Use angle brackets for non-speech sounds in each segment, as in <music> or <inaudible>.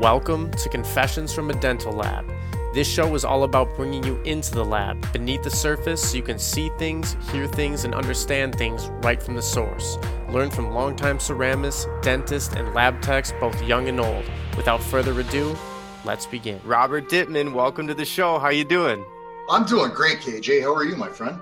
Welcome to Confessions from a Dental Lab. This show is all about bringing you into the lab, beneath the surface, so you can see things, hear things, and understand things right from the source. Learn from longtime ceramists, dentists, and lab techs, both young and old. Without further ado, let's begin. Robert Dittman, welcome to the show. How you doing? I'm doing great, KJ. How are you, my friend?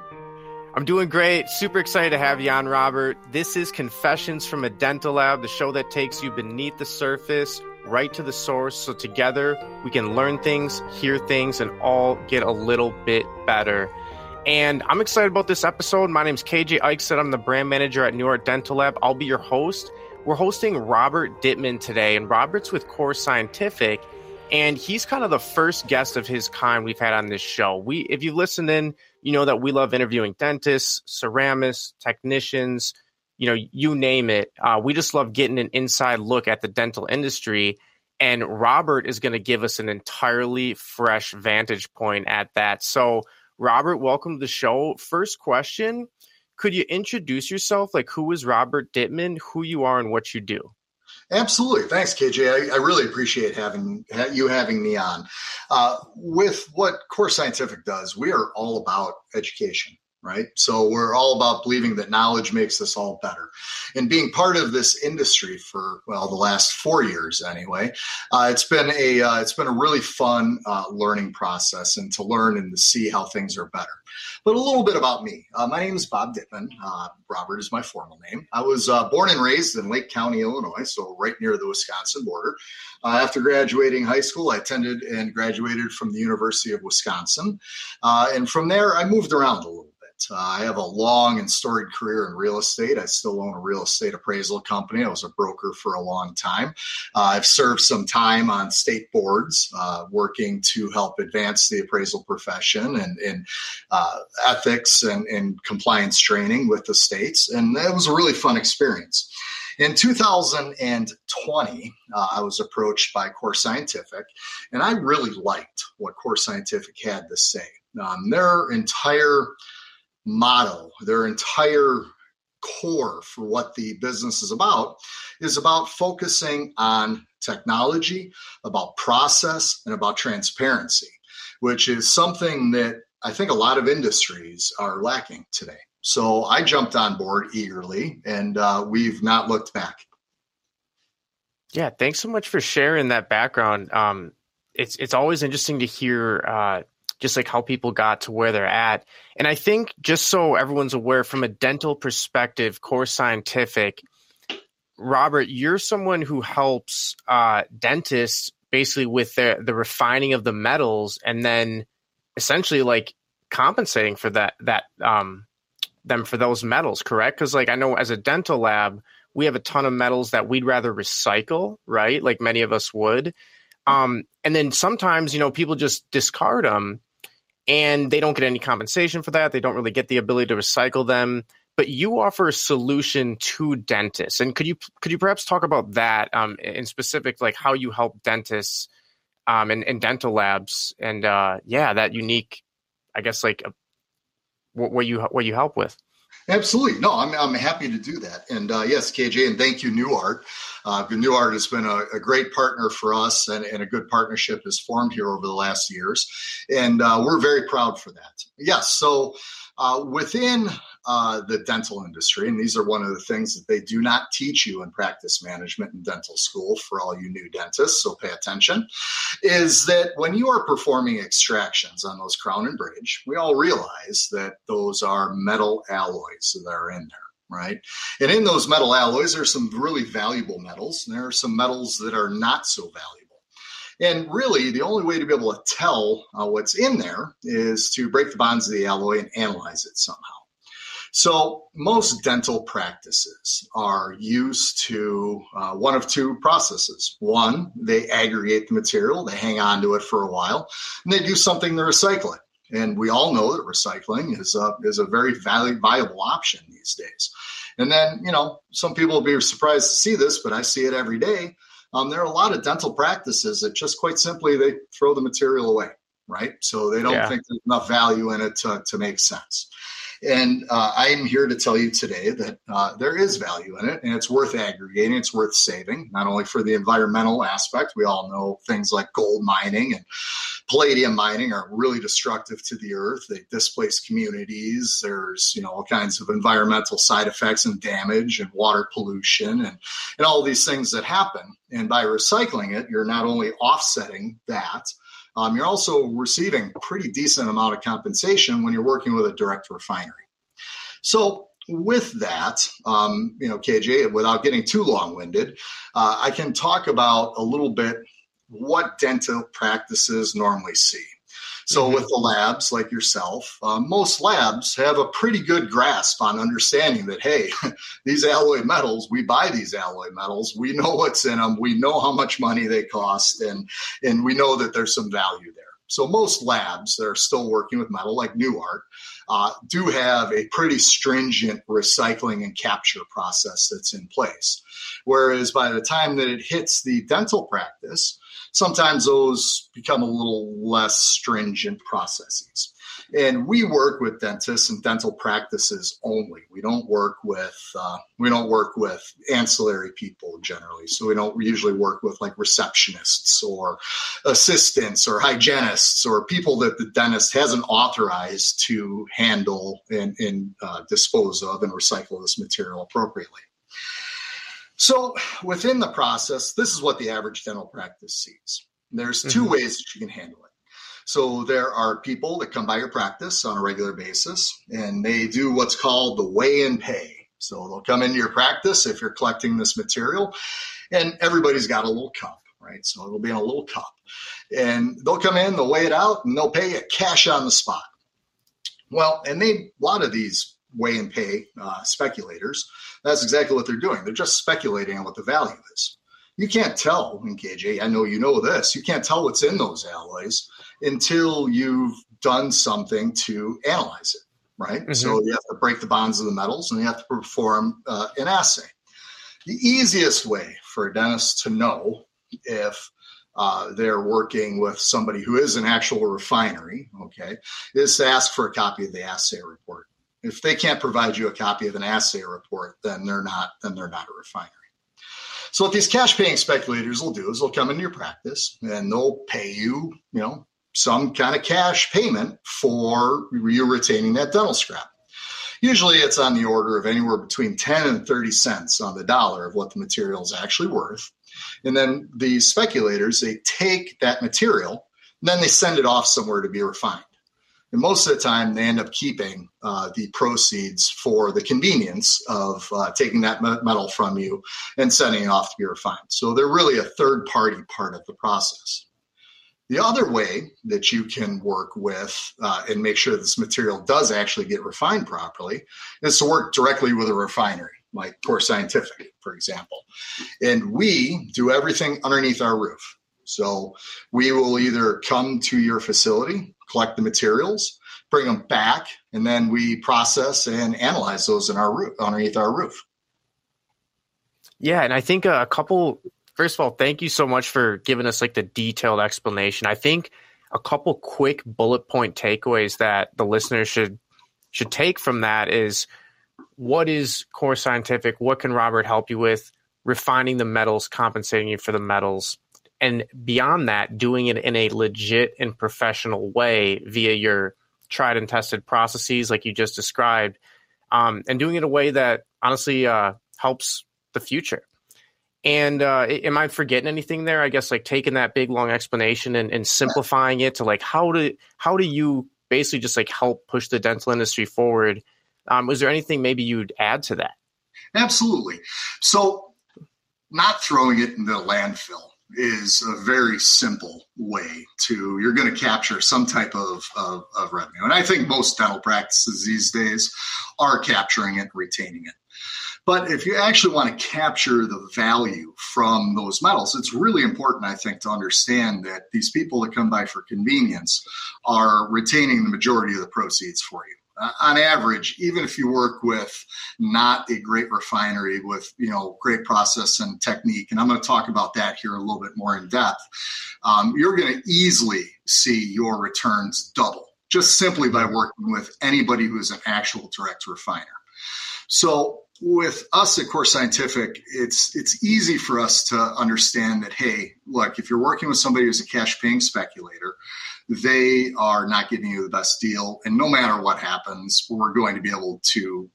I'm doing great. Super excited to have you on, Robert. This is Confessions from a Dental Lab, the show that takes you beneath the surface, right to the source. So together we can learn things, hear things, and all get a little bit better. And I'm excited about this episode. My name is KJ Eichstedt. I'm the brand manager at NuArt Dental Lab. I'll be your host. We're hosting Robert Dittman today, and Robert's with Core Scientific. And he's kind of the first guest of his kind we've had on this show. We, if you listen in, you know that we love interviewing dentists, ceramists, technicians, you know, you name it. Uh, we just love getting an inside look at the dental industry. And Robert is going to give us an entirely fresh vantage point at that. So, Robert, welcome to the show. First question Could you introduce yourself? Like, who is Robert Dittman, who you are, and what you do? Absolutely. Thanks, KJ. I, I, really appreciate having you having me on. Uh, with what Core Scientific does, we are all about education right? So we're all about believing that knowledge makes us all better. And being part of this industry for well the last four years anyway, uh, it's been a uh, it's been a really fun uh, learning process and to learn and to see how things are better. But a little bit about me. Uh, my name is Bob Dittman. Uh, Robert is my formal name. I was uh, born and raised in Lake County, Illinois, so right near the Wisconsin border. after graduating high school, I attended and graduated from the University of Wisconsin, and from there I moved around a little uh, I have a long and storied career in real estate. I still own a real estate appraisal company. I was a broker for a long time. Uh, I've served some time on state boards, uh, working to help advance the appraisal profession and, and uh, ethics and, and compliance training with the states. And it was a really fun experience. In 2020, uh, I was approached by Core Scientific, and I really liked what Core Scientific had to say. Um, their entire motto, their entire core for what the business is about is about focusing on technology, about process, and about transparency, which is something that I think a lot of industries are lacking today. So I jumped on board eagerly, and uh, we've not looked back. Yeah, thanks so much for sharing that background. Um, it's it's always interesting to hear uh, just like how people got to where they're at. And I think just so everyone's aware from a dental perspective, core scientific, Robert, you're someone who helps uh, dentists basically with the the refining of the metals and then essentially like compensating for that that um them for those metals, correct? Because like I know as a dental lab, we have a ton of metals that we'd rather recycle, right? Like many of us would. Um, and then sometimes, you know, people just discard them and they don't get any compensation for that. They don't really get the ability to recycle them. But you offer a solution to dentists, and could you could you perhaps talk about that um, in specific, like how you help dentists um, and, and dental labs, and uh, yeah, that unique, I guess, like uh, what, what you what you help with. Absolutely. No, I'm, I'm happy to do that. And uh, yes, KJ, and thank you, NuArt. Uh, NuArt has been a, a great partner for us, and, and, a good partnership has formed here over the last years. And uh, we're very proud for that. Yes. So uh, within uh, the dental industry, and these are one of the things that they do not teach you in practice management in dental school for all you new dentists, so pay attention, is that when you are performing extractions on those crown and bridge, we all realize that those are metal alloys that are in there right? And in those metal alloys, there's some really valuable metals. And there are some metals that are not so valuable. And really, the only way to be able to tell uh, what's in there is to break the bonds of the alloy and analyze it somehow. So, most dental practices are used to uh, one of two processes. One, they aggregate the material, they hang on to it for a while, and they do something to recycle it. And we all know that recycling is a, is a very viable option these days. And then, you know, some people will be surprised to see this, but I see it every day. Um, there are a lot of dental practices that just quite simply they throw the material away, right? So they don't yeah. think there's enough value in it to, to make sense. And uh, I am here to tell you today that uh, there is value in it and it's worth aggregating, it's worth saving, not only for the environmental aspect. We all know things like gold mining and palladium mining are really destructive to the earth. They displace communities. There's, you know, all kinds of environmental side effects and damage and water pollution and, and all these things that happen. And by recycling it, you're not only offsetting that, um, you're also receiving a pretty decent amount of compensation when you're working with a direct refinery. So with that, um, you know, KJ, without getting too long-winded, uh, I can talk about a little bit what dental practices normally see. So, mm-hmm. with the labs like yourself, uh, most labs have a pretty good grasp on understanding that, hey, <laughs> these alloy metals, we buy these alloy metals, we know what's in them, we know how much money they cost, and, and we know that there's some value there. So, most labs that are still working with metal, like Nuart, uh, do have a pretty stringent recycling and capture process that's in place. Whereas by the time that it hits the dental practice, sometimes those become a little less stringent processes. And we work with dentists and dental practices only. We don't work with uh, we don't work with ancillary people generally. So we don't usually work with like receptionists or assistants or hygienists or people that the dentist hasn't authorized to handle and, and uh, dispose of and recycle this material appropriately. So within the process, this is what the average dental practice sees. There's 2 mm-hmm. ways that you can handle it. So there are people that come by your practice on a regular basis and they do what's called the weigh and pay. So they'll come into your practice if you're collecting this material and everybody's got a little cup, right? So it'll be in a little cup and they'll come in, they'll weigh it out and they'll pay you cash on the spot. Well, and they, a lot of these weigh and pay uh, speculators. That's exactly what they're doing. They're just speculating on what the value is. You can't tell in KJ, I know you know this, you can't tell what's in those alloys until you've done something to analyze it, right? Mm-hmm. So you have to break the bonds of the metals and you have to perform uh, an assay. The easiest way for a dentist to know if uh, they're working with somebody who is an actual refinery, okay, is to ask for a copy of the assay report. If they can't provide you a copy of an assay report, then they're not then they're not a refinery. So what these cash paying speculators will do is they'll come into your practice and they'll pay you, you know, some kind of cash payment for you retaining that dental scrap. Usually it's on the order of anywhere between 10 and 30 cents on the dollar of what the material is actually worth. And then the speculators, they take that material and then they send it off somewhere to be refined. And most of the time, they end up keeping uh, the proceeds for the convenience of uh, taking that metal from you and sending it off to be refined. So they're really a third party part of the process. The other way that you can work with uh, and make sure this material does actually get refined properly is to work directly with a refinery, like Core Scientific, for example. And we do everything underneath our roof. So we will either come to your facility collect the materials, bring them back, and then we process and analyze those in our roof underneath our roof. Yeah, and I think a couple. First of all, thank you so much for giving us like the detailed explanation. I think a couple quick bullet point takeaways that the listeners should should take from that is what is core scientific what can robert help you with refining the metals compensating you for the metals and beyond that, doing it in a legit and professional way via your tried and tested processes, like you just described, um, and doing it in a way that honestly uh, helps the future. And uh, am I forgetting anything there? I guess like taking that big long explanation and, and simplifying it to like how do how do you basically just like help push the dental industry forward? Um, was there anything maybe you'd add to that? Absolutely. So, not throwing it in the landfill is a very simple way to you're going to capture some type of, of, of, revenue. And i think most dental practices these days are capturing it retaining it. But if you actually want to capture the value from those metals it's really important i think to understand that these people that come by for convenience are retaining the majority of the proceeds for you uh, on average, even if you work with not a great refinery with you know great process and technique, and I'm going to talk about that here a little bit more in depth, um, you're going to easily see your returns double just simply by working with anybody who's an actual direct refiner. So with us at Core Scientific, it's it's easy for us to understand that hey, look, if you're working with somebody who's a cash paying speculator, they are not giving you the best deal, and no matter what happens, we're going to be able to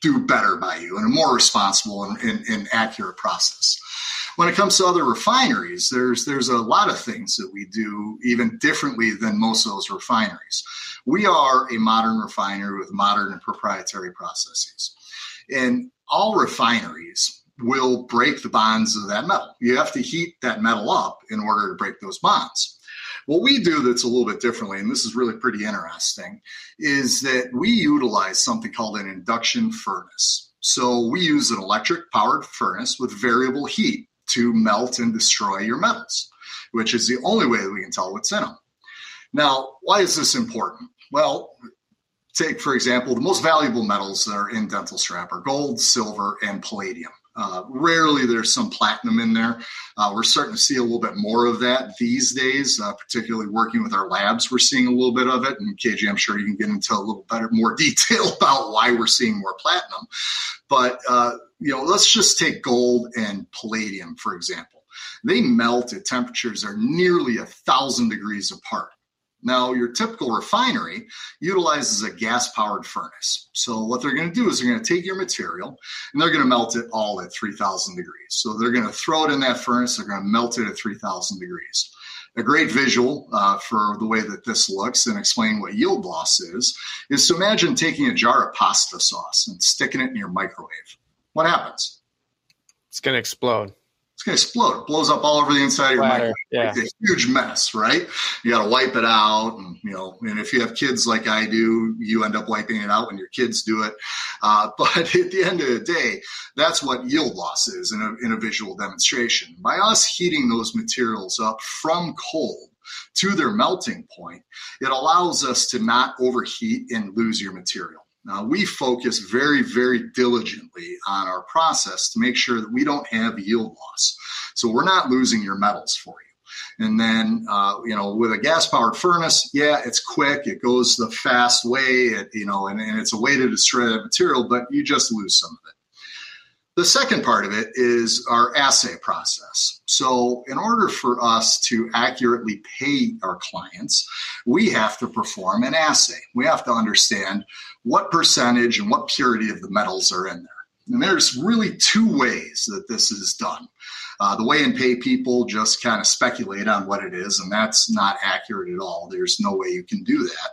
do better by you in a more responsible and, and, and accurate process. When it comes to other refineries, there's there's a lot of things that we do even differently than most of those refineries. We are a modern refinery with modern and proprietary processes. And all refineries will break the bonds of that metal. You have to heat that metal up in order to break those bonds. What we do that's a little bit differently, and this is really pretty interesting, is that we utilize something called an induction furnace. So we use an electric powered furnace with variable heat to melt and destroy your metals, which is the only way that we can tell what's in them. Now, why is this important? Well, take, for example, the most valuable metals that are in dental scrap are gold, silver, and palladium. Uh, rarely there's some platinum in there. Uh, we're starting to see a little bit more of that these days, uh, particularly working with our labs. We're seeing a little bit of it. And KJ, I'm sure you can get into a little better, more <laughs> detail about why we're seeing more platinum. But, uh, you know, let's just take gold and palladium, for example. They melt at temperatures that are nearly a thousand degrees apart. Now, your typical refinery utilizes a gas powered furnace. So, what they're going to do is they're going to take your material and they're going to melt it all at 3000 degrees. So, they're going to throw it in that furnace, they're going to melt it at 3000 degrees. A great visual uh, for the way that this looks and explaining what yield loss is is to imagine taking a jar of pasta sauce and sticking it in your microwave. What happens? It's going to explode it's going to explode. It blows up all over the inside of your microwave. Yeah. It's a huge mess, right? You got to wipe it out, and you know, and if you have kids like I do, you end up wiping it out when your kids do it. Uh, <laughs> but at the end of the day, that's what yield loss is in a, in a visual demonstration. By us heating those materials up from cold to their melting point, it allows us to not overheat and lose your material. Now, we focus very, very diligently on our process to make sure that we don't have yield loss. So we're not losing your metals for you. And then, uh, you know, with a gas powered furnace, yeah, it's quick. It goes the fast way, it, you know, and, and it's a way to destroy that material, but you just lose some of it. The second part of it is our assay process. So, in order for us to accurately pay our clients, we have to perform an assay. We have to understand what percentage and what purity of the metals are in there. And there's really two ways that this is done. Uh, the weigh and pay people just kind of speculate on what it is, and that's not accurate at all. There's no way you can do that.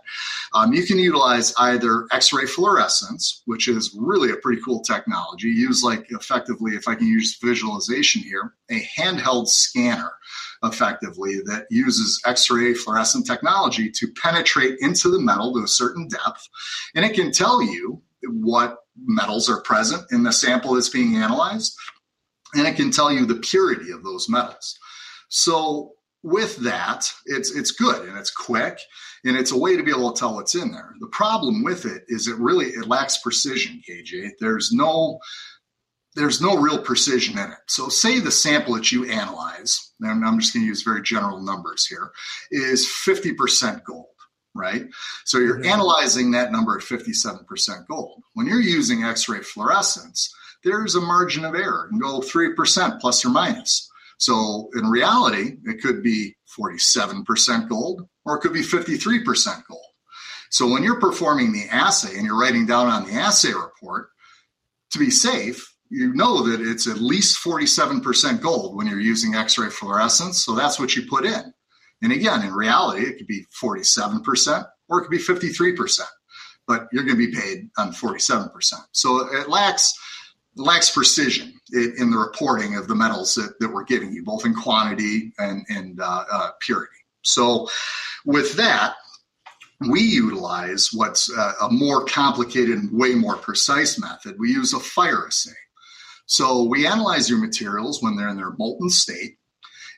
Um, you can utilize either X ray fluorescence, which is really a pretty cool technology. Use like effectively, if I can use visualization here, a handheld scanner effectively that uses X-ray fluorescent technology to penetrate into the metal to a certain depth, and it can tell you what metals are present in the sample that's being analyzed, and it can tell you the purity of those metals. So with that, it's it's good and it's quick and it's a way to be able to tell what's in there. The problem with it is it really it lacks precision, KJ. There's no there's no real precision in it. So, say the sample that you analyze, and I'm just going to use very general numbers here, is 50% gold, right? So, you're analyzing that number at 57% gold. When you're using X ray fluorescence, there's a margin of error and go 3% plus or minus. So, in reality, it could be 47% gold or it could be 53% gold. So, when you're performing the assay and you're writing down on the assay report, to be safe, you know that it's at least 47% gold when you're using X-ray fluorescence. So that's what you put in. And again, in reality, it could be 47% or it could be 53%, but you're going to be paid on 47%. So it lacks lacks precision in, the reporting of the metals that, that we're giving you, both in quantity and, and uh, uh, purity. So with that, we utilize what's a more complicated and way more precise method. We use a fire assay. So we analyze your materials when they're in their molten state,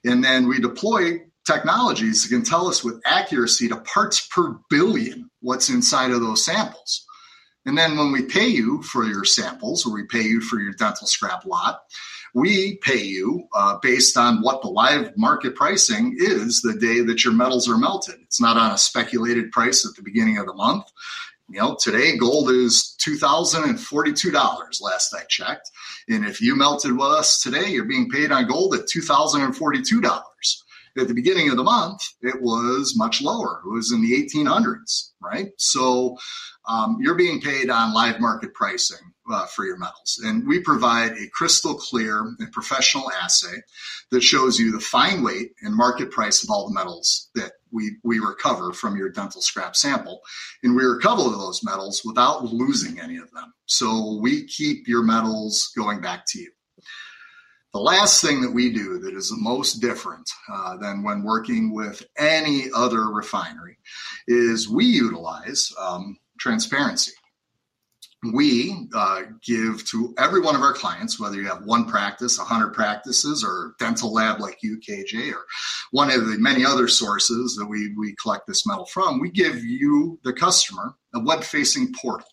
and then we deploy technologies that can tell us with accuracy to parts per billion what's inside of those samples. And then when we pay you for your samples or we pay you for your dental scrap lot, we pay you uh, based on what the live market pricing is the day that your metals are melted. It's not on a speculated price at the beginning of the month. You know, today gold is $2,042 last I checked. And if you melted with us today, you're being paid on gold at $2,042. At the beginning of the month, it was much lower. It was in the 1800s, right? So um, you're being paid on live market pricing uh, for your metals. And we provide a crystal clear and professional assay that shows you the fine weight and market price of all the metals that we, we recover from your dental scrap sample. And we recover those metals without losing any of them. So we keep your metals going back to you. The last thing that we do that is the most different uh, than when working with any other refinery is we utilize um, transparency we uh, give to every one of our clients, whether you have one practice, 100 practices, or dental lab like UKJ, or one of the many other sources that we, we collect this metal from, we give you, the customer, a web facing portal.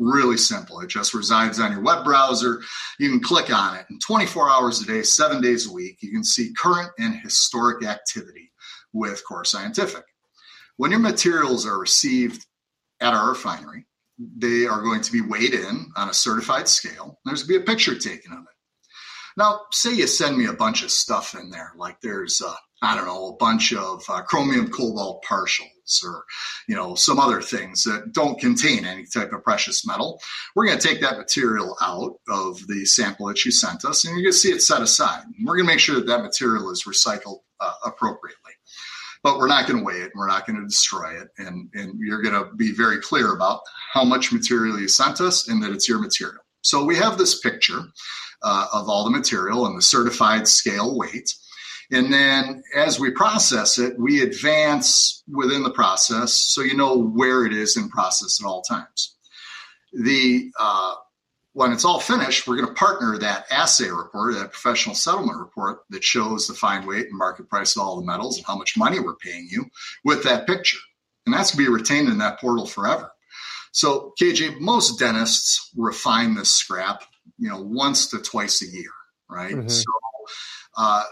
Really simple. It just resides on your web browser. You can click on it, and 24 hours a day, seven days a week, you can see current and historic activity with Core Scientific. When your materials are received at our refinery, they are going to be weighed in on a certified scale. There's going to be a picture taken of it. Now, say you send me a bunch of stuff in there, like there's, uh, I don't know, a bunch of uh, chromium cobalt partials or, you know, some other things that don't contain any type of precious metal. We're going to take that material out of the sample that you sent us and you're going to see it set aside. And we're going to make sure that that material is recycled uh, appropriately but we're not going to weigh it. We're not going to destroy it. And, and you're going to be very clear about how much material you sent us and that it's your material. So we have this picture uh, of all the material and the certified scale weight. And then as we process it, we advance within the process so you know where it is in process at all times. The uh, when it's all finished, we're going to partner that assay report, that professional settlement report that shows the fine weight and market price of all the metals and how much money we're paying you with that picture. And that's going to be retained in that portal forever. So, KJ, most dentists refine this scrap, you know, once to twice a year, right? Mm-hmm. So, uh,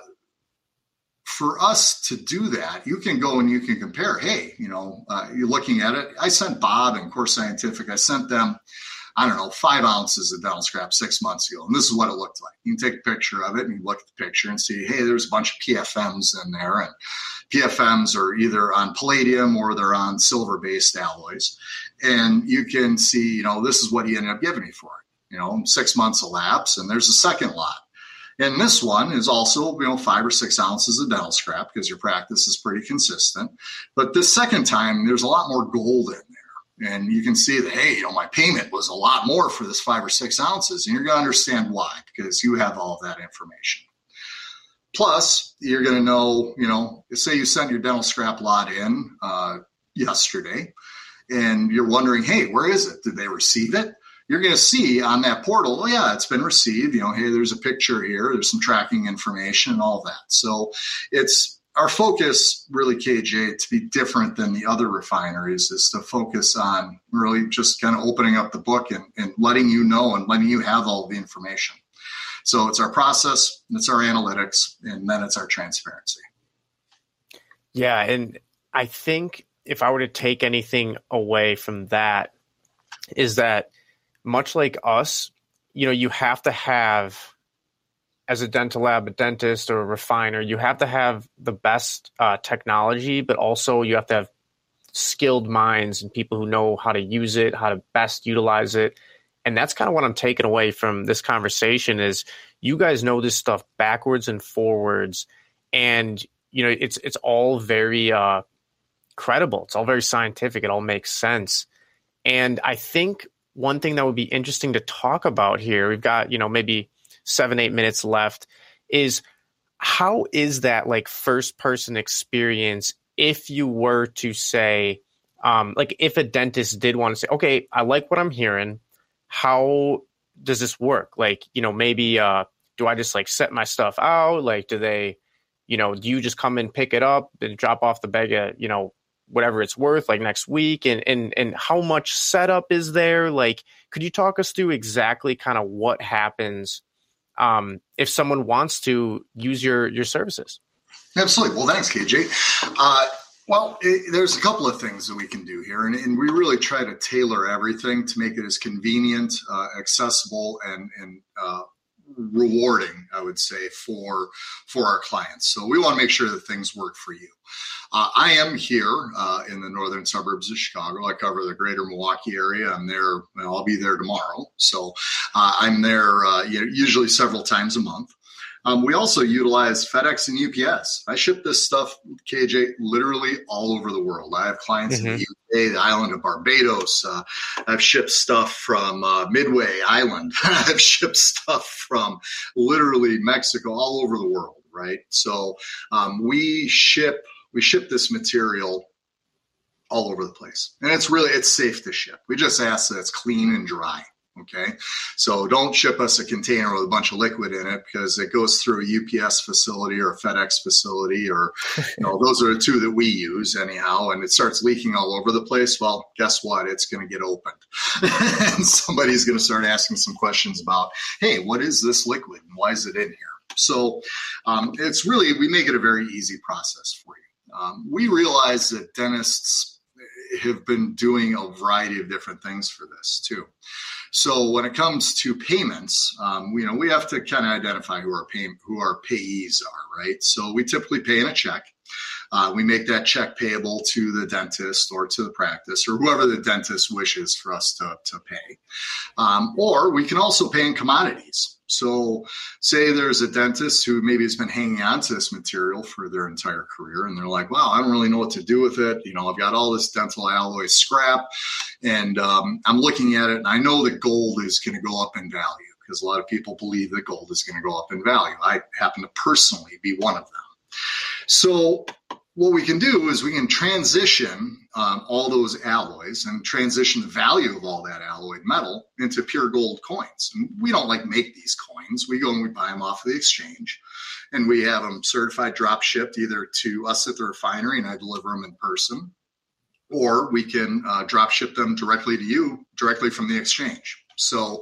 for us to do that, you can go and you can compare. Hey, you know, uh, you're looking at it. I sent Bob and Core Scientific. I sent them I don't know, five ounces of dental scrap six months ago. And this is what it looked like. You can take a picture of it and you look at the picture and see, hey, there's a bunch of PFMs in there. And PFMs are either on palladium or they're on silver based alloys. And you can see, you know, this is what he ended up giving me for it. You know, six months elapse and there's a second lot. And this one is also, you know, five or six ounces of dental scrap because your practice is pretty consistent. But this second time, there's a lot more gold in there. And you can see that hey you know my payment was a lot more for this five or six ounces. And you're going to understand why because you have all of that information. Plus you're going to know you know say you sent your dental scrap lot in uh, yesterday and you're wondering hey where is it? Did they receive it you're going to see on that portal, oh yeah, it's been received. You know, hey, there's a picture here. There's some tracking information and all that. So it's our focus really KJ to be different than the other refineries is to focus on really just kind of opening up the book and, and letting you know and letting you have all the information. So it's our process, it's our analytics, and then it's our transparency. Yeah, and I think if I were to take anything away from that, is that much like us, you know, you have to have as a dental lab, a dentist, or a refiner, you have to have the best uh, technology, but also you have to have skilled minds and people who know how to use it, how to best utilize it. And that's kind of what I'm taking away from this conversation is you guys know this stuff backwards and forwards, and you know it's it's all very uh, credible. It's all very scientific. It all makes sense. And I think one thing that would be interesting to talk about here, we've got you know maybe seven, eight minutes left, is how is that like first person experience if you were to say, um, like if a dentist did want to say, okay, I like what I'm hearing. How does this work? Like, you know, maybe uh, do I just like set my stuff out? Like, do they, you know, do you just come and pick it up and drop off the bag at, you know, whatever it's worth like next week and and and how much setup is there like could you talk us through exactly kind of what happens um, if someone wants to use your your services. Absolutely. Well, thanks, KJ. Uh, well, it, there's a couple of things that we can do here, and, and, we really try to tailor everything to make it as convenient, uh, accessible, and, and uh, rewarding, I would say, for for our clients. So we want to make sure that things work for you. Uh, I am here uh, in the northern suburbs of Chicago. I cover the greater Milwaukee area. I'm there. I'll be there tomorrow. So uh, I'm there uh, usually several times a month. Um, we also utilize FedEx and UPS. I ship this stuff, KJ, literally all over the world. I have clients mm-hmm. in the UK, the island of Barbados. Uh, I've shipped stuff from uh, Midway Island. <laughs> I've shipped stuff from literally Mexico, all over the world. Right. So um, we ship we ship this material all over the place, and it's really it's safe to ship. We just ask that it's clean and dry. Okay. So don't ship us a container with a bunch of liquid in it because it goes through a UPS facility or a FedEx facility, or, you know, those are the two that we use anyhow, and it starts leaking all over the place. Well, guess what? It's going to get opened. <laughs> and somebody's going to start asking some questions about, hey, what is this liquid and why is it in here? So um, it's really, we make it a very easy process for you. Um, we realize that dentists have been doing a variety of different things for this too. So when it comes to payments, um, you know, we have to kind of identify who our pay, who our payees are, right? So we typically pay in a check. Uh, we make that check payable to the dentist or to the practice or whoever the dentist wishes for us to, to pay. Um, or we can also pay in commodities. So, say there's a dentist who maybe has been hanging on to this material for their entire career, and they're like, "Wow, I don't really know what to do with it. You know, I've got all this dental alloy scrap, and um, I'm looking at it, and I know that gold is going to go up in value because a lot of people believe that gold is going to go up in value. I happen to personally be one of them. So, what we can do is we can transition um, all those alloys and transition the value of all that alloyed metal into pure gold coins. And we don't like make these coins. We go and we buy them off of the exchange and we have them certified drop shipped either to us at the refinery and I deliver them in person, or we can uh, drop ship them directly to you directly from the exchange. So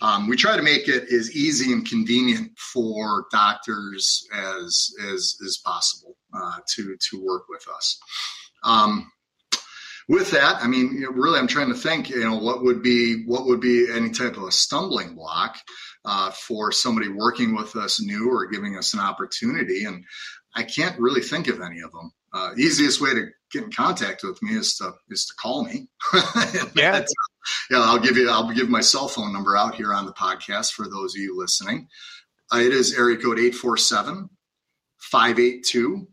um, we try to make it as easy and convenient for doctors as as, as possible uh, to to work with us. Um, with that, I mean, you know, really, I'm trying to think. You know, what would be what would be any type of a stumbling block uh, for somebody working with us new or giving us an opportunity, and I can't really think of any of them. Uh, easiest way to get in contact with me is to is to call me. <laughs> yeah yeah, I'll give you, I'll give my cell phone number out here on the podcast for those of you listening. Uh, it is area code 847 582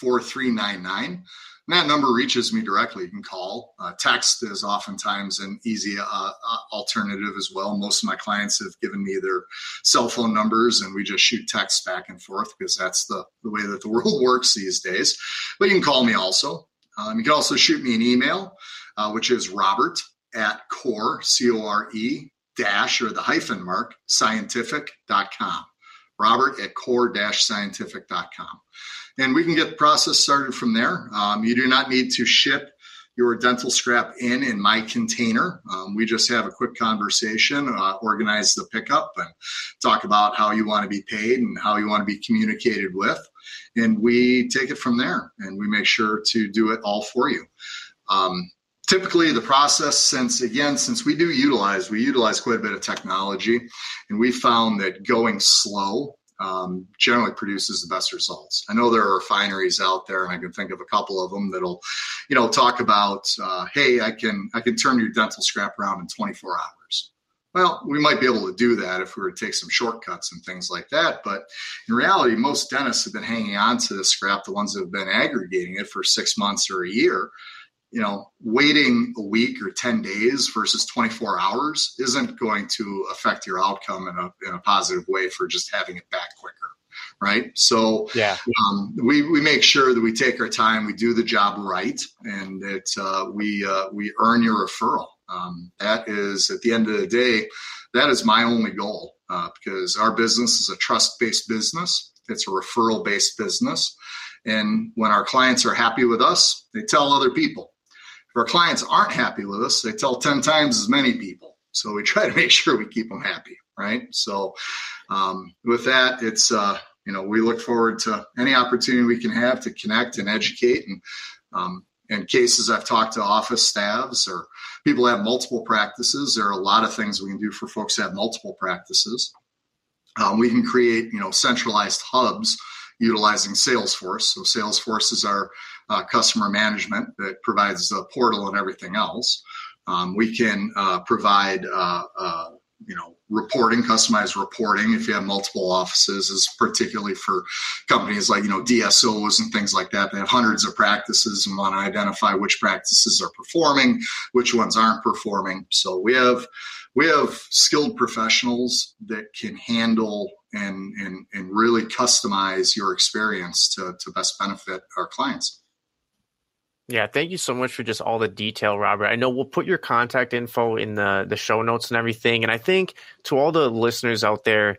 4399. That number reaches me directly. You can call. Uh, text is oftentimes an easy uh, uh, alternative as well. Most of my clients have given me their cell phone numbers, and we just shoot texts back and forth because that's the, the way that the <laughs> world works these days. But you can call me also. Um, you can also shoot me an email, uh, which is robert at core, C O R E, dash or the hyphen mark, scientific.com. Robert at core scientific.com. And we can get the process started from there. Um, you do not need to ship your dental scrap in in my container. Um, we just have a quick conversation, uh, organize the pickup, and talk about how you want to be paid and how you want to be communicated with. And we take it from there and we make sure to do it all for you. Um, typically the process since again since we do utilize we utilize quite a bit of technology and we found that going slow um, generally produces the best results i know there are refineries out there and i can think of a couple of them that'll you know talk about uh, hey i can i can turn your dental scrap around in 24 hours well, we might be able to do that if we were to take some shortcuts and things like that. But in reality, most dentists have been hanging on to the scrap, the ones that have been aggregating it for six months or a year you know, waiting a week or 10 days versus 24 hours isn't going to affect your outcome in a, in a positive way for just having it back quicker. Right. So, yeah, um, we, we make sure that we take our time, we do the job right, and that uh, we, uh, we earn your referral. Um, that is, at the end of the day, that is my only goal uh, because our business is a trust based business, it's a referral based business. And when our clients are happy with us, they tell other people. If our clients aren't happy with us, they tell 10 times as many people. So we <laughs> try to make sure we keep them happy, right? So um, with that, it's uh, you know we look forward to any opportunity we can have to connect and educate. And um, in cases I've talked to office staffs or people have multiple practices, there are a lot of things we can do for folks that have multiple practices. Um, we can create you know centralized hubs utilizing Salesforce. So Salesforce is our uh, customer management that provides the portal and everything else. Um, we can uh, provide uh, uh you know reporting customized reporting if you have multiple offices is particularly for companies like you know dsos and things like that they have hundreds of practices and want to identify which practices are performing which ones aren't performing so we have we have skilled professionals that can handle and and, and really customize your experience to, to best benefit our clients yeah, thank you so much for just all the detail, Robert. I know we'll put your contact info in the the show notes and everything. And I think to all the listeners out there,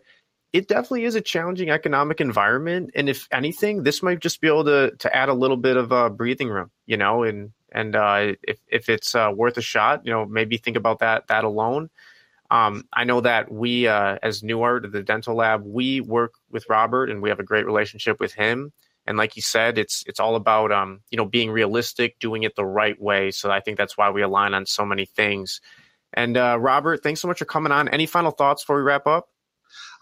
it definitely is a challenging economic environment. And if anything, this might just be able to to add a little bit of a breathing room, you know. And and uh, if if it's uh, worth a shot, you know, maybe think about that that alone. Um, I know that we, uh, as Nuart, the dental lab, we work with Robert, and we have a great relationship with him. And like you said, it's it's all about um, you know being realistic, doing it the right way. So I think that's why we align on so many things. And uh, Robert, thanks so much for coming on. Any final thoughts before we wrap up?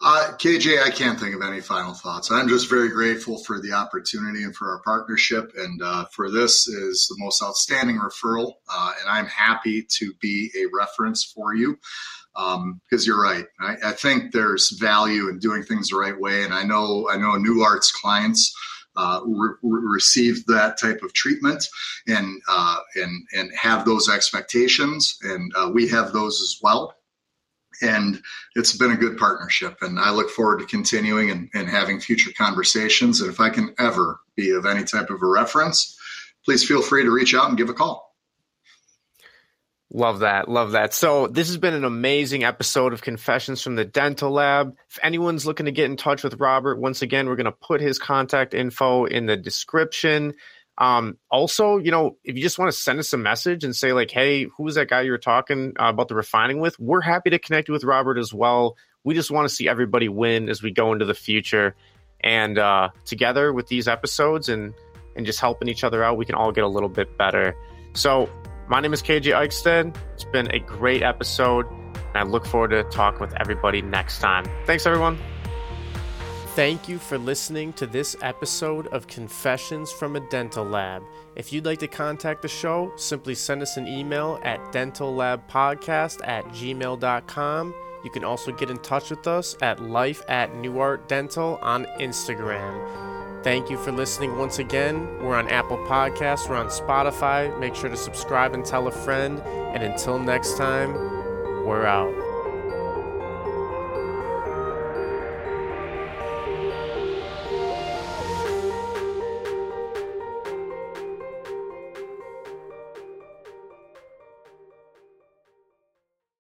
Uh, KJ, I can't think of any final thoughts. I'm just very grateful for the opportunity and for our partnership. And uh, for this is the most outstanding referral. Uh, and I'm happy to be a reference for you because um, you're right. I, I, think there's value in doing things the right way. And I know I know Nuart's clients uh, re- receive that type of treatment and uh, and and have those expectations, and uh, we have those as well. And it's been a good partnership, and I look forward to continuing and, and having future conversations. And if I can ever be of any type of a reference, please feel free to reach out and give a call. Love that. Love that. So, this has been an amazing episode of Confessions from the Dental Lab. If anyone's looking to get in touch with Robert, once again, we're going to put his contact info in the description. Um, also, you know, if you just want to send us a message and say, like, hey, who's that guy you were talking uh, about the refining with? We're happy to connect with Robert as well. We just want to see everybody win as we go into the future. And uh, together with these episodes and, and just helping each other out, we can all get a little bit better. So, my name is KJ Eichstedt. It's been a great episode, and I look forward to talking with everybody next time. Thanks, everyone. Thank you for listening to this episode of Confessions from a Dental Lab. If you'd like to contact the show, simply send us an email at dentallabpodcast at gmail.com. You can also get in touch with us at life at Nuart Dental on Instagram. Thank you for listening once again. We're on Apple Podcasts, we're on Spotify. Make sure to subscribe and tell a friend. And until next time, we're out.